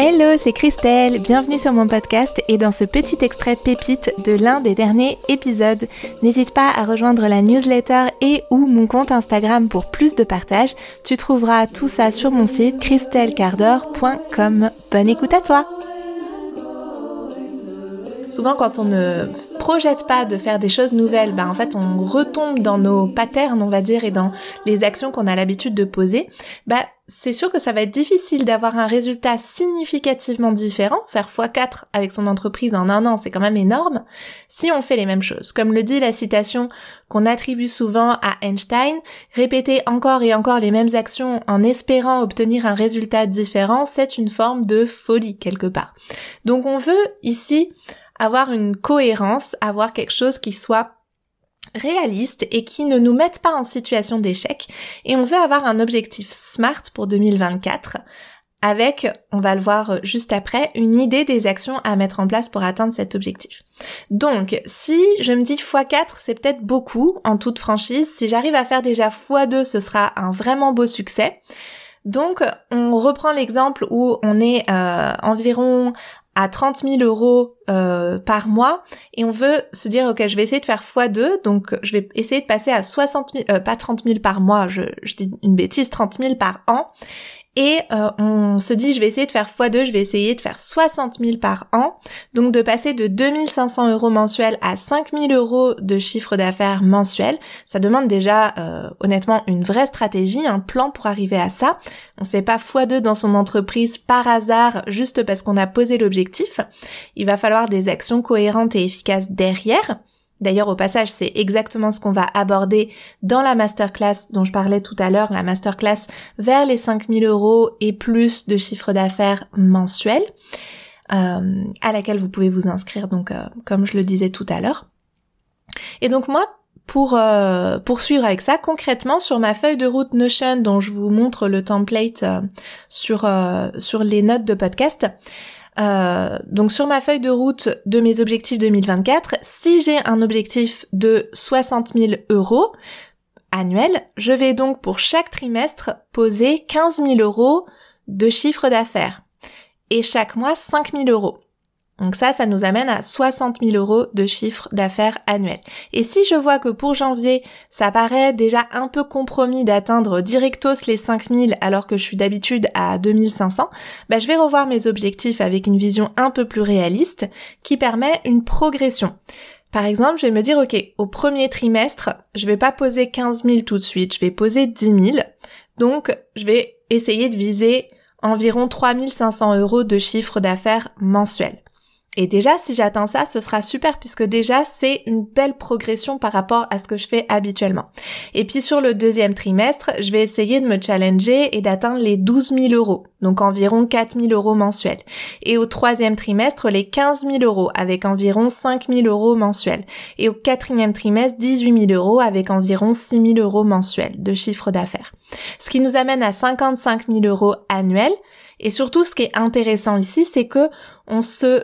Hello, c'est Christelle, bienvenue sur mon podcast et dans ce petit extrait pépite de l'un des derniers épisodes. N'hésite pas à rejoindre la newsletter et ou mon compte Instagram pour plus de partage. Tu trouveras tout ça sur mon site christellecardor.com. Bonne écoute à toi Souvent quand on ne projette pas de faire des choses nouvelles, ben en fait on retombe dans nos patterns, on va dire, et dans les actions qu'on a l'habitude de poser, ben c'est sûr que ça va être difficile d'avoir un résultat significativement différent. Faire x4 avec son entreprise en un an, c'est quand même énorme, si on fait les mêmes choses. Comme le dit la citation qu'on attribue souvent à Einstein, répéter encore et encore les mêmes actions en espérant obtenir un résultat différent, c'est une forme de folie quelque part. Donc on veut ici avoir une cohérence, avoir quelque chose qui soit réaliste et qui ne nous mette pas en situation d'échec. Et on veut avoir un objectif SMART pour 2024 avec, on va le voir juste après, une idée des actions à mettre en place pour atteindre cet objectif. Donc, si je me dis x4, c'est peut-être beaucoup en toute franchise. Si j'arrive à faire déjà x2, ce sera un vraiment beau succès. Donc, on reprend l'exemple où on est euh, environ à 30 000 euros euh, par mois. Et on veut se dire ok je vais essayer de faire x2 donc je vais essayer de passer à 60 000 euh, pas 30 000 par mois. Je, je dis une bêtise 30 000 par an et euh, on se dit je vais essayer de faire x2, je vais essayer de faire 60 000 par an, donc de passer de 2500 euros mensuels à 5000 euros de chiffre d'affaires mensuel. Ça demande déjà euh, honnêtement une vraie stratégie, un plan pour arriver à ça. On fait pas x2 dans son entreprise par hasard juste parce qu'on a posé l'objectif. Il va falloir des actions cohérentes et efficaces derrière. D'ailleurs, au passage, c'est exactement ce qu'on va aborder dans la masterclass dont je parlais tout à l'heure, la masterclass vers les 5000 euros et plus de chiffre d'affaires mensuel, euh, à laquelle vous pouvez vous inscrire, donc euh, comme je le disais tout à l'heure. Et donc moi, pour euh, poursuivre avec ça, concrètement sur ma feuille de route Notion dont je vous montre le template sur sur les notes de podcast, euh, donc sur ma feuille de route de mes objectifs 2024, si j'ai un objectif de 60 000 euros annuels, je vais donc pour chaque trimestre poser 15 000 euros de chiffre d'affaires et chaque mois 5 000 euros. Donc ça, ça nous amène à 60 000 euros de chiffre d'affaires annuel. Et si je vois que pour janvier, ça paraît déjà un peu compromis d'atteindre directos les 5 000 alors que je suis d'habitude à 2500, bah, je vais revoir mes objectifs avec une vision un peu plus réaliste qui permet une progression. Par exemple, je vais me dire, OK, au premier trimestre, je vais pas poser 15 000 tout de suite, je vais poser 10 000. Donc, je vais essayer de viser environ 3500 euros de chiffre d'affaires mensuel. Et déjà, si j'atteins ça, ce sera super puisque déjà, c'est une belle progression par rapport à ce que je fais habituellement. Et puis sur le deuxième trimestre, je vais essayer de me challenger et d'atteindre les 12 000 euros, donc environ 4 000 euros mensuels. Et au troisième trimestre, les 15 000 euros avec environ 5 000 euros mensuels. Et au quatrième trimestre, 18 000 euros avec environ 6 000 euros mensuels de chiffre d'affaires. Ce qui nous amène à 55 000 euros annuels. Et surtout, ce qui est intéressant ici, c'est que on se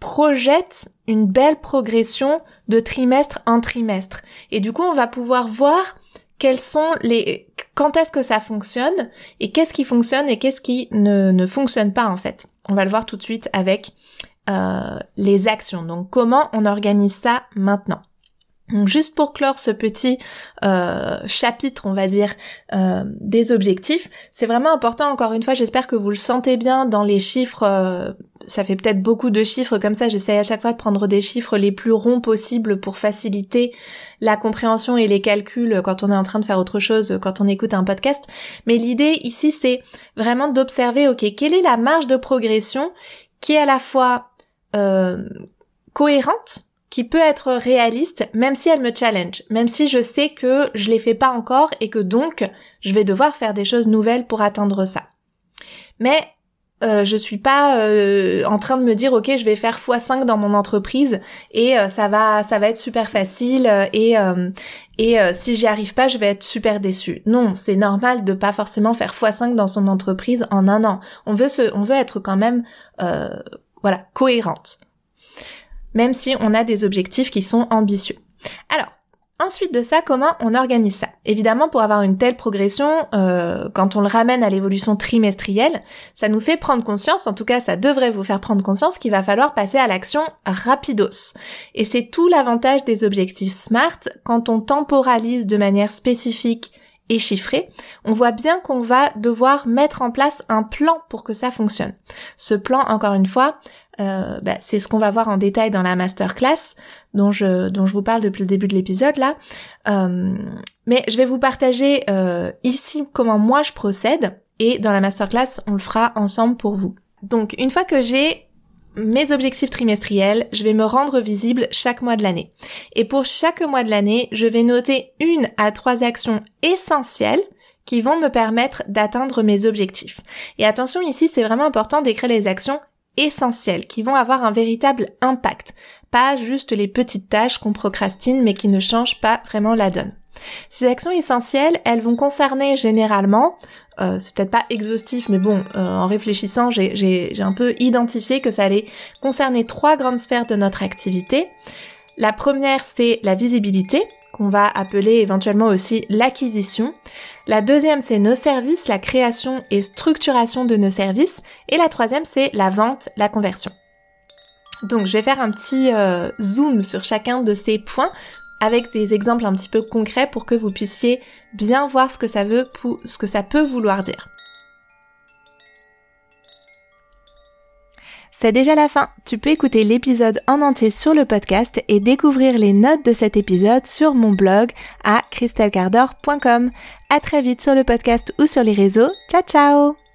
projette une belle progression de trimestre en trimestre. Et du coup, on va pouvoir voir quels sont les, quand est-ce que ça fonctionne et qu'est-ce qui fonctionne et qu'est-ce qui ne, ne fonctionne pas en fait. On va le voir tout de suite avec euh, les actions. Donc comment on organise ça maintenant? Donc juste pour clore ce petit euh, chapitre, on va dire, euh, des objectifs, c'est vraiment important, encore une fois, j'espère que vous le sentez bien dans les chiffres, euh, ça fait peut-être beaucoup de chiffres comme ça, j'essaie à chaque fois de prendre des chiffres les plus ronds possibles pour faciliter la compréhension et les calculs quand on est en train de faire autre chose, quand on écoute un podcast. Mais l'idée ici, c'est vraiment d'observer, ok, quelle est la marge de progression qui est à la fois cohérente, qui peut être réaliste même si elle me challenge, même si je sais que je les fais pas encore et que donc je vais devoir faire des choses nouvelles pour atteindre ça. Mais euh, je suis pas euh, en train de me dire ok je vais faire x5 dans mon entreprise et euh, ça va ça va être super facile et et si j'y arrive pas je vais être super déçue. Non, c'est normal de pas forcément faire x5 dans son entreprise en un an. On veut se on veut être quand même voilà cohérente même si on a des objectifs qui sont ambitieux. Alors, Ensuite de ça, comment on organise ça? Évidemment, pour avoir une telle progression, euh, quand on le ramène à l'évolution trimestrielle, ça nous fait prendre conscience, en tout cas ça devrait vous faire prendre conscience qu'il va falloir passer à l'action rapidos. Et c'est tout l'avantage des objectifs SMART quand on temporalise de manière spécifique et chiffré, on voit bien qu'on va devoir mettre en place un plan pour que ça fonctionne. Ce plan, encore une fois, euh, bah, c'est ce qu'on va voir en détail dans la masterclass dont je, dont je vous parle depuis le début de l'épisode là. Euh, mais je vais vous partager euh, ici comment moi je procède et dans la masterclass on le fera ensemble pour vous. Donc une fois que j'ai mes objectifs trimestriels, je vais me rendre visible chaque mois de l'année. Et pour chaque mois de l'année, je vais noter une à trois actions essentielles qui vont me permettre d'atteindre mes objectifs. Et attention ici, c'est vraiment important d'écrire les actions essentielles qui vont avoir un véritable impact, pas juste les petites tâches qu'on procrastine mais qui ne changent pas vraiment la donne. Ces actions essentielles, elles vont concerner généralement, euh, c'est peut-être pas exhaustif, mais bon, euh, en réfléchissant, j'ai un peu identifié que ça allait concerner trois grandes sphères de notre activité. La première, c'est la visibilité, qu'on va appeler éventuellement aussi l'acquisition. La deuxième, c'est nos services, la création et structuration de nos services. Et la troisième, c'est la vente, la conversion. Donc je vais faire un petit euh, zoom sur chacun de ces points avec des exemples un petit peu concrets pour que vous puissiez bien voir ce que ça veut, ce que ça peut vouloir dire. C'est déjà la fin. Tu peux écouter l'épisode en entier sur le podcast et découvrir les notes de cet épisode sur mon blog à christelcardor.com. À très vite sur le podcast ou sur les réseaux. Ciao ciao!